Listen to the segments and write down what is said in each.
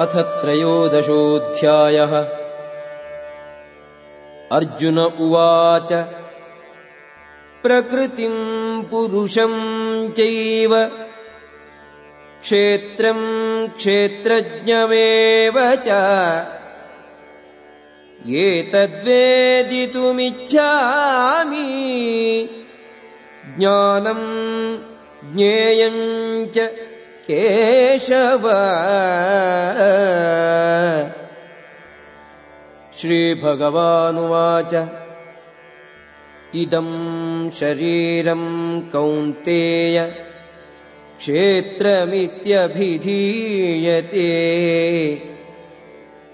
अथ त्रयोदशोऽध्यायः। अर्जुन उवाच प्रकृतिम् पुरुषम् चैव क्षेत्रम् क्षेत्रज्ञमेव च। एतद्वेदितुमिच्छामि ज्ञानम् ज्ञेयम् च केशव। श्रीभगवानुवाच। इदम् शरीरम् कौन्तेय। क्षेत्रमित्यभिधीयते।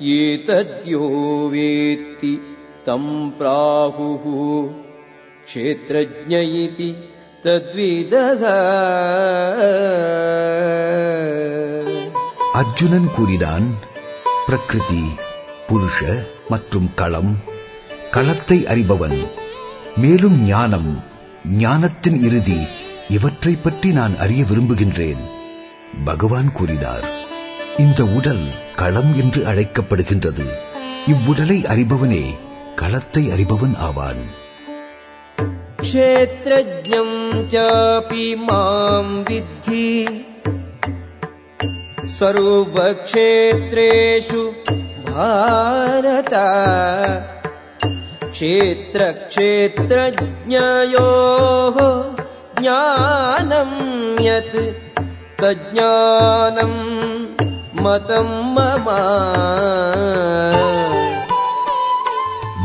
एतद्यो वेत्ति तम् प्राहुः। क्षेत्रज्ञ इति தத்விதக அர்ஜுனன் கூறினான் பிரகிருதி புருஷ மற்றும் களம் களத்தை அறிபவன் மேலும் ஞானம் ஞானத்தின் இறுதி இவற்றை பற்றி நான் அறிய விரும்புகின்றேன். பகவான் கூறினார் இந்த உடல் களம் என்று அழைக்கப்படுகின்றது. இவ்வுடலை அறிபவனே களத்தை அறிபவன் ஆவான். क्षेत्रज्ञम् चापि माम् विद्धि। सर्वक्षेत्रेषु भारत। क्षेत्रक्षेत्रज्ञयोः ज्ञानम् यत् तज्ज्ञानम् मतम् मम।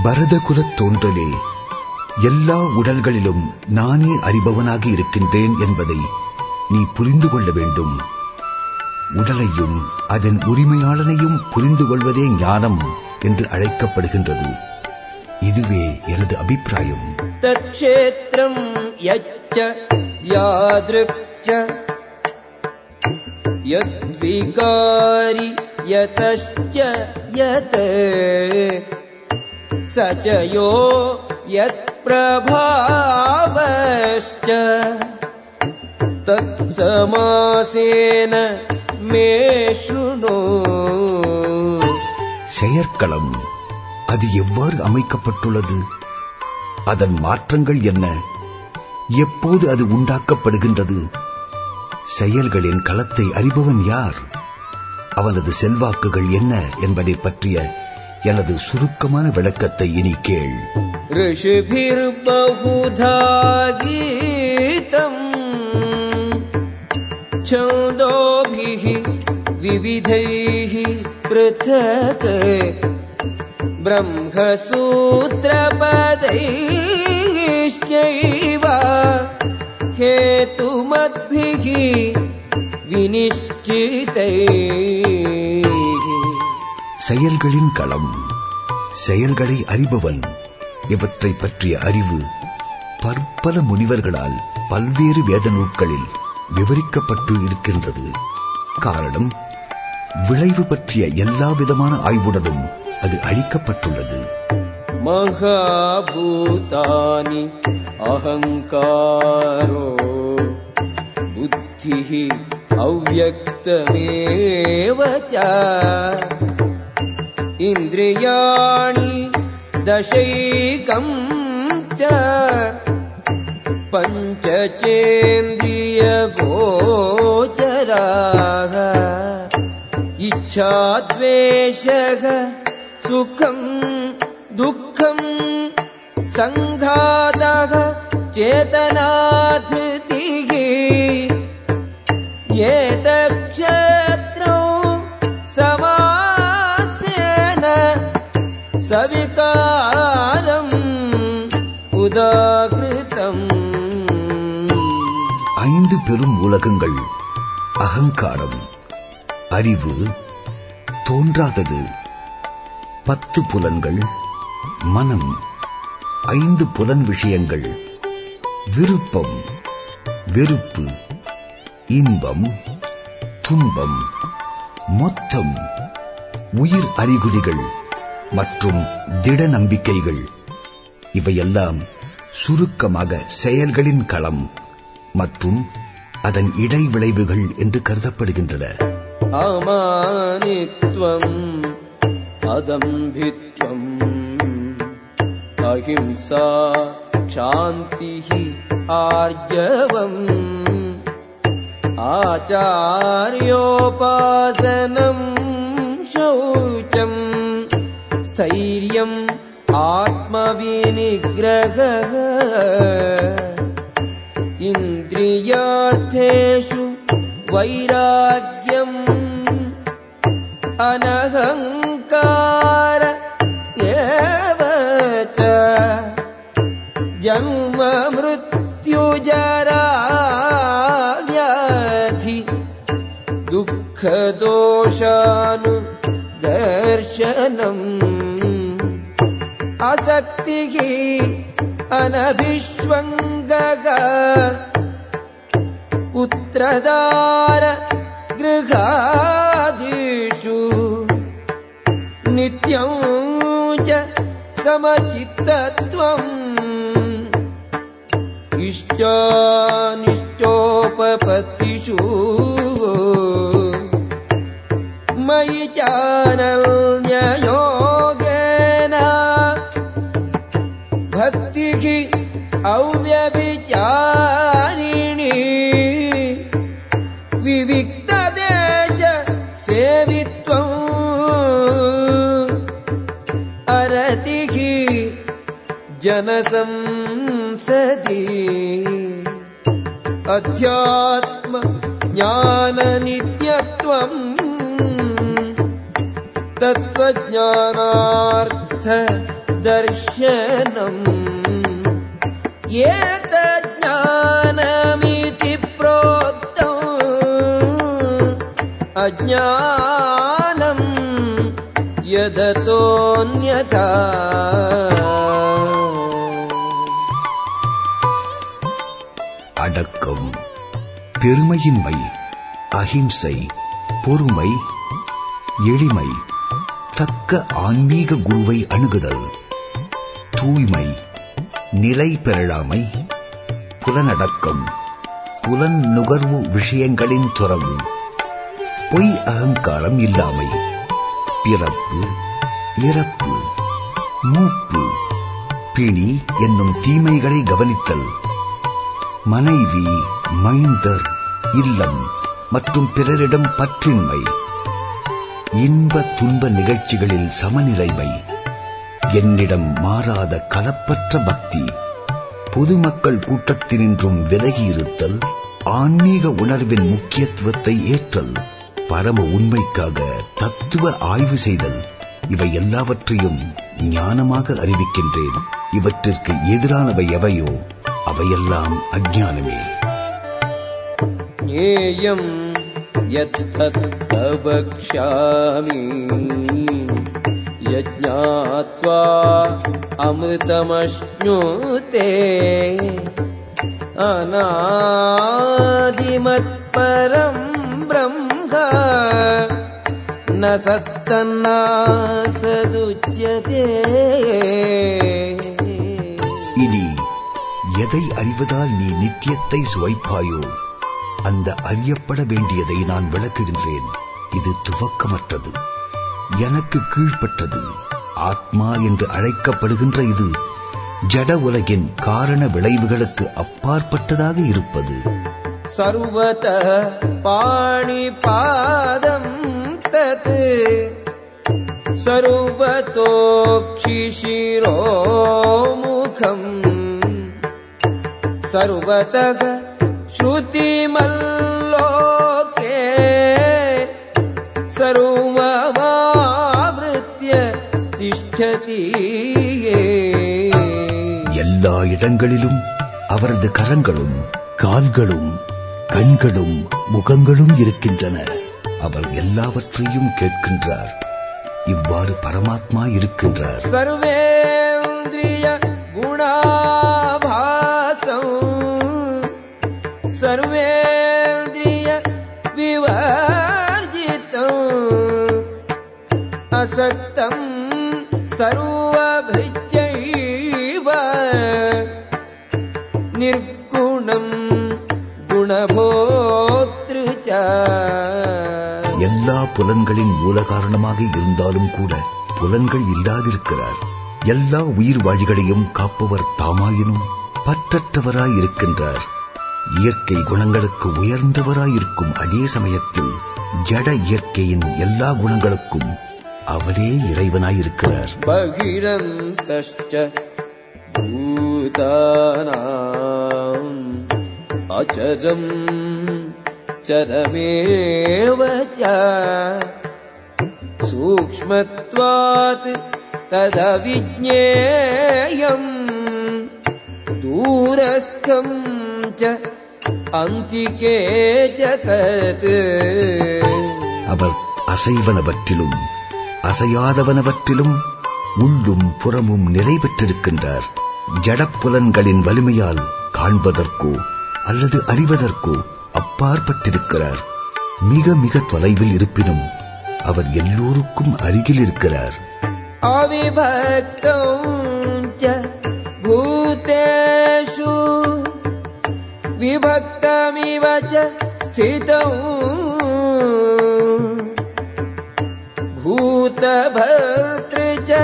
बरदकुलत्तोण्डले எல்லா உடல்களிலும் நானே அறிபவனாக இருக்கின்றேன் என்பதை நீ புரிந்து கொள்ள வேண்டும். உடலையும் அதன் உரிமையாளனையும் புரிந்து கொள்வதே ஞானம் என்று அழைக்கப்படுகின்றது. இதுவே எனது அபிப்பிராயம். தக்ஷேத்திரம் யச்ச யாதிருக்ச யத்விகாரி யதஸ்ய யத் சச்சயோ யத் च यो यत्प्रभावश्च तत्समासेन मे शृणु செயற்களம் அது எவ்வாறு அமைக்கப்பட்டுள்ளது அதன் மாற்றங்கள் என்ன எப்போது அது உண்டாக்கப்படுகின்றது செயல்களின் களத்தை அறிபவன் யார் அவனது செல்வாக்குகள் என்ன என்பதை பற்றிய எனது சுருக்கமான விளக்கத்தை இனி கேள் ऋषिभिर्बहुधा गीतम् छन्दोभिः विविधैः पृथक् ब्रह्मसूत्रपदैश्चैव हेतुमद्भिः विनिश्चितैः செயல்களின் களம் செயல்களை அறிபவன் இவற்றை பற்றிய அறிவு பற்பல முனிவர்களால் பல்வேறு வேத நூல்களில் விவரிக்கப்பட்டு இருக்கின்றது. காரணம் விளைவு பற்றிய எல்லா விதமான ஆய்வுடனும் அது அளிக்கப்பட்டுள்ளது. மகாபூதானி அகங்காரோ புத்தி அவ்வக்தமேவ இந்திரியாணி दशैकम् च पञ्चचेन्द्रियगोचराः इच्छाद्वेषः सुखम् दुःखम् सङ्घातः चेतनाधृतिः। एतक्षेत्रौ समासेन सविकारम् உதாகிருதம் ஐந்து பெரும் உலகங்கள் அகங்காரம் அறிவு தோன்றாதது. பத்து புலன்கள் மனம் ஐந்து புலன் விஷயங்கள் விருப்பம் வெறுப்பு இன்பம் துன்பம் மொத்தம் உயிர் அறிகுறிகள் மற்றும் திட நம்பிக்கைகள். இவையெல்லாம் சுருக்கமாக செயல்களின் களம் மற்றும் அதன் இடைவிளைவுகள் என்று கருதப்படுகின்றன. அமானித்வம் அதம்பித்வம் அஹிம்சா சாந்தி ஆர்ஜவம் ஆச்சாரியோபாசனம் சௌச்சம் ஸ்தைரியம் आत्मविनिग्रहः इन्द्रियार्थेषु वैराग्यम् अनहङ्कार एव च जन्म मृत्युजरा व्याधि दुःखदोषानुदर्शनम् असक्तिः अनभिष्वङ्गः। पुत्रदार गृहादिषु नित्यं च समचित्तत्वम्। इष्टानिष्टोपपत्तिषु मयि चानन्ययोगेन अव्यभिचारिणी। विविक्तदेश सेवित्वम्। अरतिः जनसंसदि। अध्यात्म ज्ञाननित्यत्वम्। तत्त्वज्ञानार्थ दर्शनम् ஏதானமிதி புரோக்தம் அஜானம் யதோன்யதா அடக்கம் பெருமையின்மை அஹிம்சை பொறுமை எளிமை தக்க ஆன்மீக குருவை அணுகுதல் தூய்மை நிலை பெறலாமை புலனடக்கம் புலன் நுகர்வு விஷயங்களின் துறவு பொய் அகங்காரம் இல்லாமை பிறப்பு இறப்பு மூப்பு பிணி என்னும் தீமைகளை கவனித்தல் மனைவி மைந்தர் இல்லம் மற்றும் பிறரிடம் பற்றின்மை இன்ப துன்ப நிகழ்ச்சிகளில் சமநிலைமை என்னிடம் மாறாத கலப்பற்ற பக்தி பொதுமக்கள் கூட்டத்தினின்றும் விலகி இருத்தல் ஆன்மீக உணர்வின் முக்கியத்துவத்தை ஏற்றல் பரம உண்மைக்காக தத்துவ ஆய்வு செய்தல் இவை எல்லாவற்றையும் ஞானமாக அறிவிக்கின்றேன் இவற்றிற்கு எதிரானவை எவையோ அவையெல்லாம் அஞ்ஞானமே ज्ञेयम् यत्तत् वक्ष्यामि यज्ञात्वा अमृतमश्नुते अनादिमत्परम् ब्रह्म न सत्तन्ना सदुच्यते இனி எதை அறிவதால் நீ நித்தியத்தை சுவைப்பாயோ அந்த அறியப்பட வேண்டியதை நான் விளக்குகின்றேன் இது துவக்கமற்றது எனக்கு கீழ்ப்பட்டது ஆத்மா என்று அழைக்கப்படுகின்ற இது ஜட உலகின் காரண விளைவுகளுக்கு அப்பாற்பட்டதாக இருப்பது सर्वतः पाणिपादम् तत् सर्वतोक्षिशिरोमुखम् सर्वतः श्रुतिमल्लोके सर्वमावृत्य तिष्ठति எல்லா இடங்களிலும் அவரது கரங்களும் கால்களும் கண்களும் முகங்களும் இருக்கின்றன. அவர் எல்லாவற்றையும் கேட்கின்றார். இவ்வாறு பரமாத்மா இருக்கின்றார். சர்வேந்திரிய குணாபாசம். சர்வேந்திரிய விவர்ஜிதம். அசத்தம் சர்வபிச்சைவ நிற்குணம் குணபோத்ரு எல்லா புலன்களின் மூல காரணமாக இருந்தாலும் கூட புலன்கள் இல்லாதிருக்கிறார். எல்லா உயிர் வாழிகளையும் காப்பவர் தாமாயினும் பற்றற்றவராய் இருக்கின்றார் இயற்கை குணங்களுக்கு உயர்ந்தவராய் இருக்கும் அதே சமயத்தில் ஜட இயற்கையின் எல்லா குணங்களுக்கும் அவரே இறைவனாயிருக்கிறார் बहिरन्तश्च भूतानाम् अचरम् चरमेव च सूक्ष्मत्वात् तदविज्ञेयम् दूरस्थम् च अन्तिके च तत् அவர் அசைவனவற்றிலும் அசையாதவனவற்றிலும் உள்ளும் புறமும் நிலை பெற்றிருக்கின்றார். ஜடப்புலன்களின் வலிமையால் காண்பதற்கோ அல்லது அறிவதற்கோ அப்பாற்பட்டிருக்கிறார். மிக மிக தொலைவில் இருப்பினும் அவர் எல்லோருக்கும் அருகில் இருக்கிறார். பூதேஷு விபக்தமிவ ஸ்திதம் भूतभर्तृ च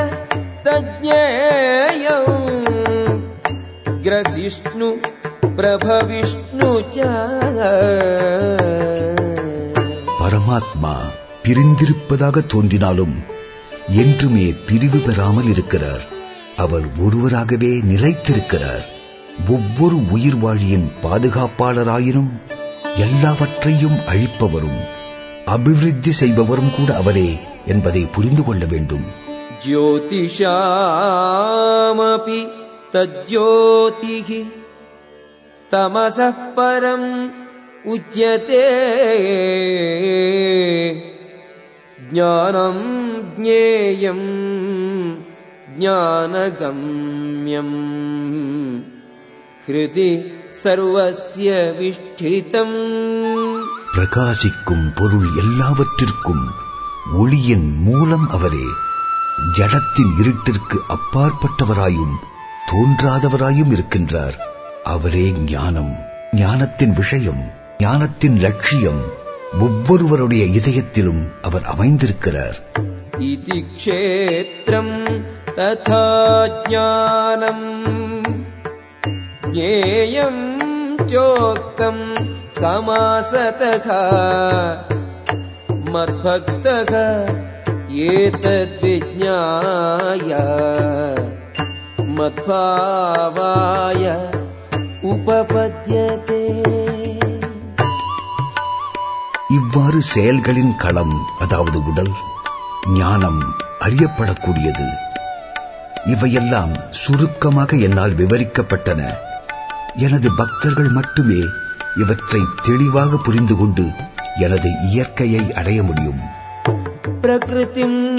तज्ञेयौ ग्रसिष्णु प्रभविष्णु च பரமாத்மா பிரிந்திருப்பதாக தோன்றினாலும் என்றுமே பிரிவு பெறாமல் இருக்கிறார் அவர் ஒருவராகவே நிலைத்திருக்கிறார் ஒவ்வொரு உயிர் வாழியின் பாதுகாப்பாளராயினும் எல்லாவற்றையும் அழிப்பவரும் அபிவிருத்தி செய்பவரும் கூட அவரே என்பதை புரிந்து கொள்ள வேண்டும் ज्योतिषामपि तज्ज्योतिः तमसः परम् उच्यते ज्ञानम् ज्ञेयम् ज्ञानगम्यम् हृदि सर्वस्य विष्ठितम् பிரகாசிக்கும் பொருள் எல்லாவற்றிற்கும் ஒளியின் மூலம் அவரே ஜடத்தின் இருட்டிற்கு அப்பாற்பட்டவராயும் தோன்றாதவராயும் இருக்கின்றார். அவரே ஞானம் ஞானத்தின் விஷயம் ஞானத்தின் லட்சியம். ஒவ்வொருவருடைய இதயத்திலும் அவர் அமைந்திருக்கிறார். இது கஷேத்திரம் ததா ஜானம் ஜேயம் சோக்தம் சமாசதா मद्भक्तः एतद्विज्ञाय मद्भावाय उपपद्यते இவ்வாறு செயல்களின் களம் அதாவது உடல் ஞானம் அறியப்படக்கூடியது இவையெல்லாம் சுருக்கமாக என்னால் விவரிக்கப்பட்டன எனது பக்தர்கள் மட்டுமே இவற்றை தெளிவாக புரிந்து கொண்டு எனது இயற்கையை அடைய முடியும். பிரகிருதிம்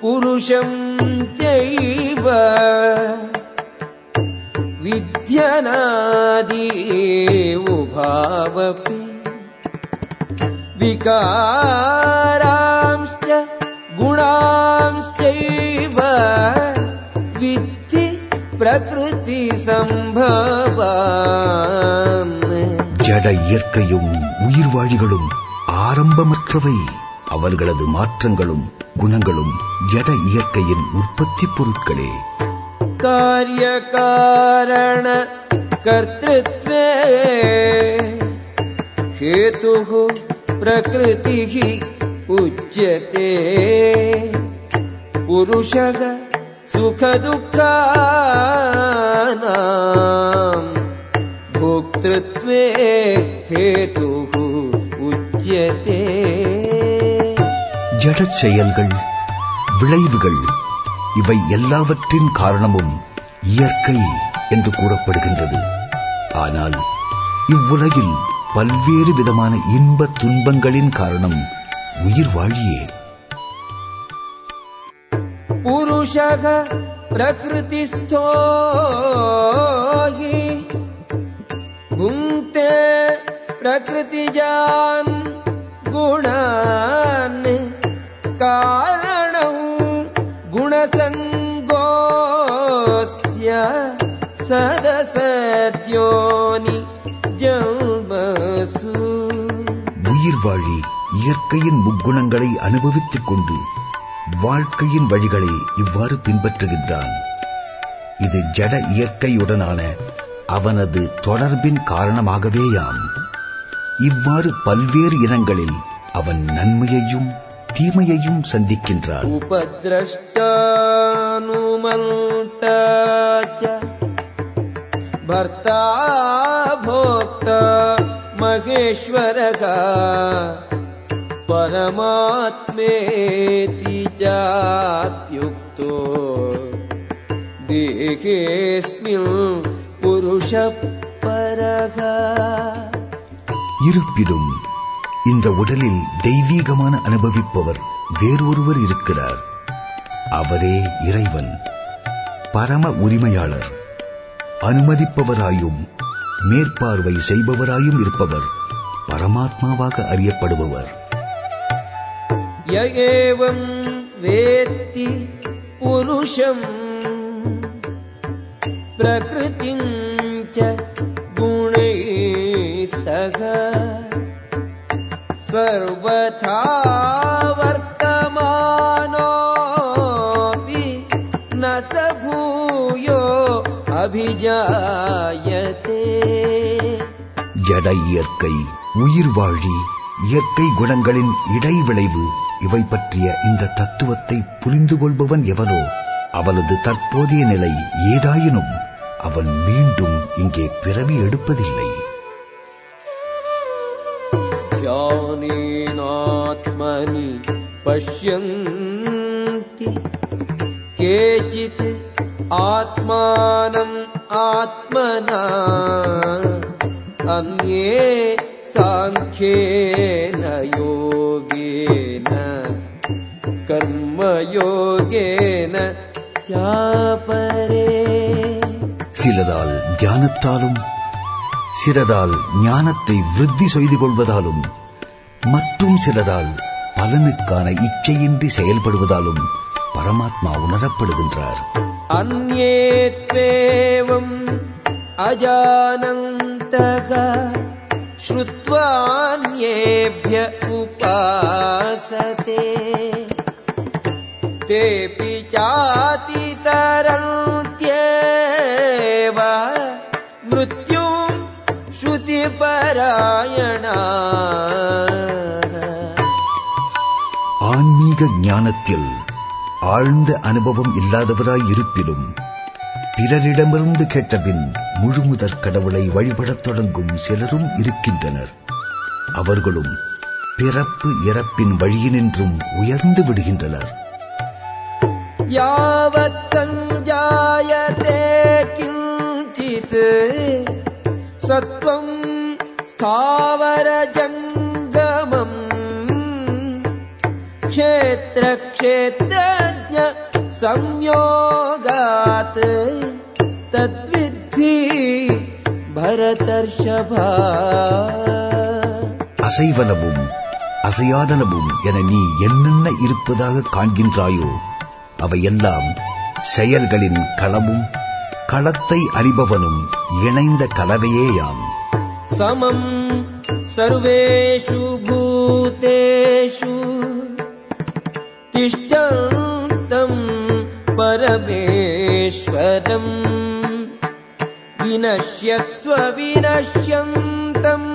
புருஷம் செய்வ வித்யநாதி உபாவபி விகாராம்ச்ச குணாம்ச்சைவ வித்தி பிரகிருதி சம்பவம். ஜட இயற்கையும் உயிர் வாழிகளும் ஆரம்பமற்றவை. அவர்களது மாற்றங்களும் குணங்களும் ஜட இயற்கையின் உற்பத்தி பொருட்களே. காரிய காரண கர்த்தித்வே. சேது பிரகிருதி உச்சதே புருஷக சுக துக்கானாம் போக்திருத்வே முஞ்சதே ஜடச் செயல்கள் விளைவுகள் இவை எல்லாவற்றின் காரணமும் இயற்கை என்று கூறப்படுகின்றது. ஆனால் இவ்வுலகில் பல்வேறு விதமான இன்ப துன்பங்களின் காரணம் உயிர் வாழியே. புருஷக பிரகிருதிஸ்தோகி புங்கே பிரகிருதிஜான் குணான்னு காரணம் குணசங்கோஸ்ய சதசத்யோனி ஜம்பசு. உயிர் வாழி இயற்கையின் முக்குணங்களை அனுபவித்துக் கொண்டு வாழ்க்கையின் வழிகளை இவ்வாறு பின்பற்றுகின்றான். இது ஜட இயற்கையுடனான அவனது தொடர்பின் காரணமாகவேயாம். இவ்வாறு பல்வேறு இனங்களில் அவன் நன்மையையும் தீமையையும் சந்திக்கின்றான் उपद्रष्टानुमन्ता च भर्ता भोक्ता महेश्वरः परमात्मेति चाप्युक्तो देहेऽस्मिन् पुरुषः परः இருப்பிடும் இந்த உடலில் தெய்வீகமான அனுபவிப்பவர் வேறு ஒருவர் இருக்கிறார். அவரே இறைவன் பரம உரிமையாளர். அனுமதிப்பவராயும் மேற்பார்வை செய்பவராயும் இருப்பவர் பரமாத்மாவாக அறியப்படுபவர். ஏவம் வேத்தி புருஷம் பிரகிருதிஞ்ச குண च गुणैः सह सर्वथा वर्तमानोऽपि न स भूयो अभिजायते ஜட இயற்கை உயிர் வாழி இயற்கை குணங்களின் இடைவிளைவு இவை பற்றிய இந்த தத்துவத்தை புரிந்து கொள்பவன் எவனோ அவனது தற்போதைய நிலை ஏதாயினும் அவன் மீண்டும் இங்கே பிறவி எடுப்பதில்லை ज्ञानेनात्मनि पश्यन्ति केचित् आत्मानम् आत्मना अन्ये साङ्ख्येन योगेन कर्मयोगेन चापरे சிலரால் தியானத்தாலும் சிலரால் ஞானத்தை விருத்தி செய்து கொள்வதாலும் மற்றும் சிலரால் பலனுக்கான இச்சையின்றி செயல்படுவதாலும் பரமாத்மா உணரப்படுகின்றார். அந்நேத்வேவம் அஜானந்தக ஸ்ருத்வான்யேபிய உபாசதே. தேபி சாதி தரந்தியேவ மிருத்யும் பராயணா ஆன்மீக ஞானத்தில் ஆழ்ந்த அனுபவம் இல்லாதவராய் இருப்பிலும் பிறரிடமிருந்து கேட்டபின் முழுமுதற் கடவுளை வழிபடத் தொடங்கும் சிலரும் இருக்கின்றனர். அவர்களும் பிறப்பு இறப்பின் வழியினின்றும் உயர்ந்து விடுகின்றனர். யாவத் சஞ்சாயதே கிஞ்சித் சத்வம் सत्त्वम् स्थावरजङ्गमम् क्षेत्रक्षेत्रज्ञ संयोगात् तद्विद्धि भरतर्षभा அசைவனவும் அசையாதனவும் என நீ என்னென்ன இருப்பதாக காண்கின்றாயோ அவையெல்லாம் செயல்களின் களமும் களத்தை அறிபவனும் இணைந்த கலவையேயாம் समम् सर्वेषु भूतेषु तिष्ठन्तम् परमेश्वरम् विनश्यत्स्व विनश्यन्तम्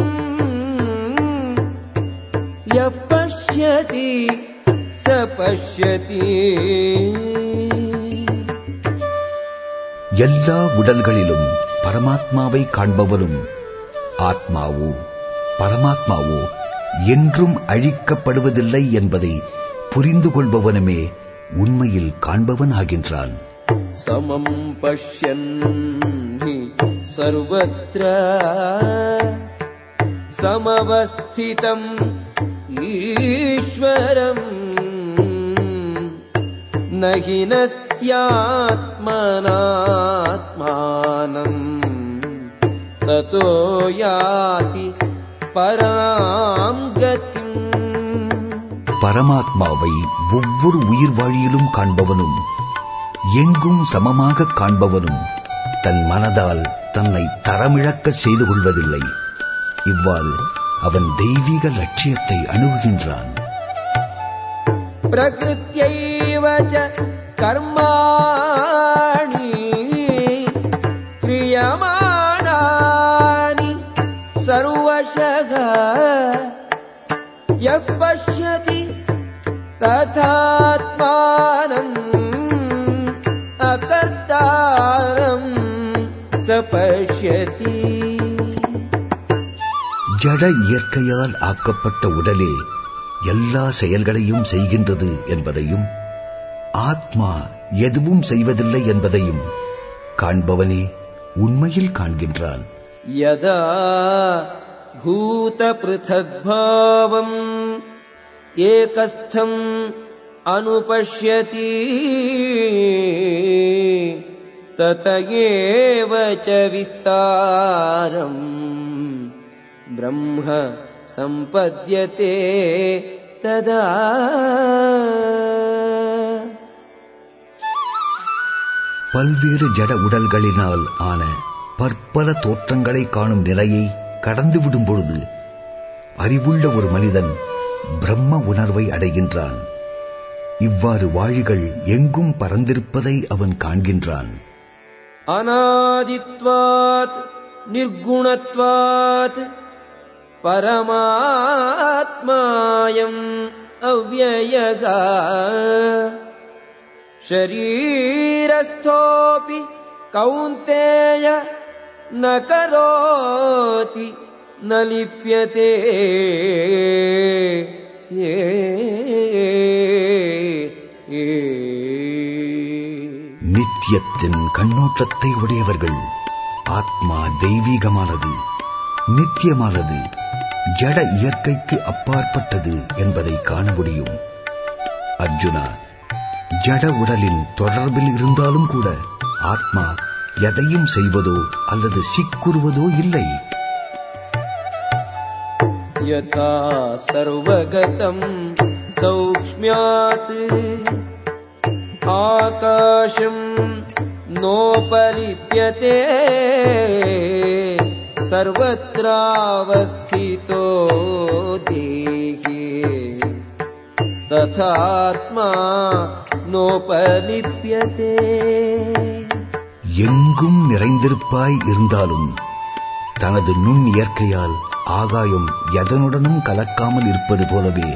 यः पश्यति स पश्यति எல்லா உடல்களிலும் பரமாத்மாவை காண்பவனும் ஆத்மாவோ பரமாத்மாவோ என்றும் அழிக்கப்படுவதில்லை என்பதை புரிந்து கொள்பவனுமே உண்மையில் காண்பவன் ஆகின்றான் சமம் பஷ்யன் சர்வத்திர சமவஸ்திதம் ஈஸ்வரம். நகினஸ்தியாத்மனாத்மானம் ततो யாதி பரமாத்மாவை ஒவ்வொரு உயிர் வழியிலும் காண்பவனும் எங்கும் சமமாக காண்பவனும் தன் மனதால் தன்னை தரமிழக்க செய்து கொள்வதில்லை. இவ்வாறு அவன் தெய்வீக லட்சியத்தை அணுகுகின்றான். பிரகிருத்தியைவ கர்மாணி तथात्मानम् अकर्तारम् स पश्यति ஜட இயற்கையால் ஆக்கப்பட்ட உடலே எல்லா செயல்களையும் செய்கின்றது என்பதையும் ஆத்மா எதுவும் செய்வதில்லை என்பதையும் காண்பவனே உண்மையில் காண்கின்றான் यदा भूतपृथग्भावम् एकस्थम् अनुपश्यति तत एव च विस्तारम् ब्रह्म सम्पद्यते तदा பல்வேறு ஜட உடல்களினால் ஆன பற்பல தோற்றங்களை காணும் நிலையை கடந்து விடும் பொழுது அறிவுள்ள ஒரு மனிதன் பிரம்ம உணர்வை அடைகின்றான் இவ்வாறு வாழிகள் எங்கும் பறந்திருப்பதை அவன் காண்கின்றான் अनादित्वात् निर्गुणत्वात् परमात्मायम् अव्ययः शरीरस्थोऽपि कौन्तेय न करोति न लिप्यते நித்தியத்தின் கண்ணோட்டத்தை உடையவர்கள் ஆத்மா தெய்வீகமானது நித்தியமானது ஜட இயற்கைக்கு அப்பாற்பட்டது என்பதை காண முடியும். அர்ஜுனா ஜட உடலின் தொடர்பில் இருந்தாலும் கூட ஆத்மா எதையும் செய்வதோ அல்லது சிக்குறுவதோ இல்லை. यथा सर्वगतम् सौक्ष्म्यात् आकाशम् नोपलिप्यते सर्वत्रावस्थितो देहे तथात्मा नोपलिप्यते எங்கும் நிறைந்திருப்பாய் இருந்தாலும் தனது நுண் இயற்கையால் ஆகாயம் எதனுடனும் கலக்காமல் இருப்பது போலவே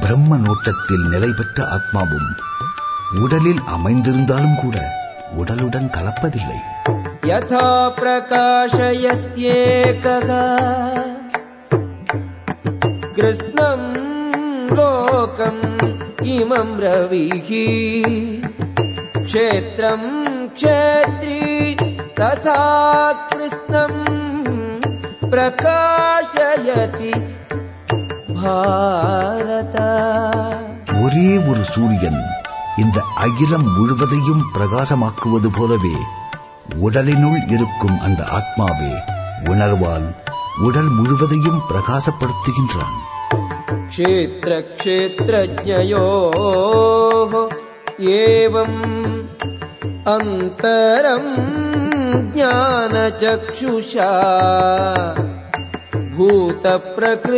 பிரம்ம நோட்டத்தில் நிலை பெற்ற ஆத்மாவும் உடலில் அமைந்திருந்தாலும் கூட உடலுடன் கலப்பதில்லை यथा प्रकाशयत्येकः कृष्णम् लोकम् इमम् रविः क्षेत्रम् क्षेत्री तथा कृष्णम् பிரகாஷயதி. பாரதா. ஒரே ஒரு சூரியன் இந்த அகிலம் முழுவதையும் பிரகாசமாக்குவது போலவே உடலினுள் இருக்கும் அந்த ஆத்மாவே உணர்வால் உடல் முழுவதையும் பிரகாசப்படுத்துகின்றான். க்ஷேத்திர க்ஷேத்ரஜயோ ஏவம். अन्तरम् ज्ञानचक्षुषा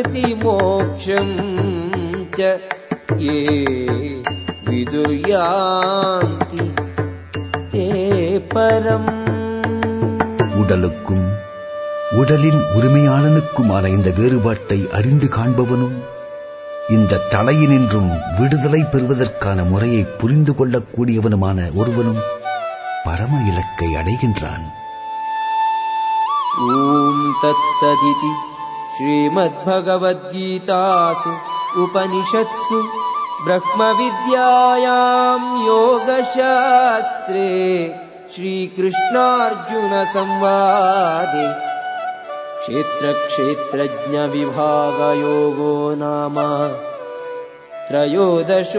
भूतप्रकृतिमोक्षम् च ये विदुर्यान्ति ते परम् உடலுக்கும் உடலின் உரிமையாளனுக்குமான இந்த வேறுபாட்டை அறிந்து காண்பவனும் இந்த தலையினின்றும் விடுதலை பெறுவதற்கான முறையை புரிந்து கொள்ளக்கூடியவனுமான ஒருவனும் பரம இலக்கை அடைகின்றான் ॐ तत्सदिति श्रीमद्भगवद्गीतासु उपनिषत्सु ब्रह्मविद्यायाम् योगशास्त्रे श्रीकृष्णार्जुनसंवादे क्षेत्रक्षेत्रज्ञविभागयोगो नाम त्रयोदशोऽध्यायः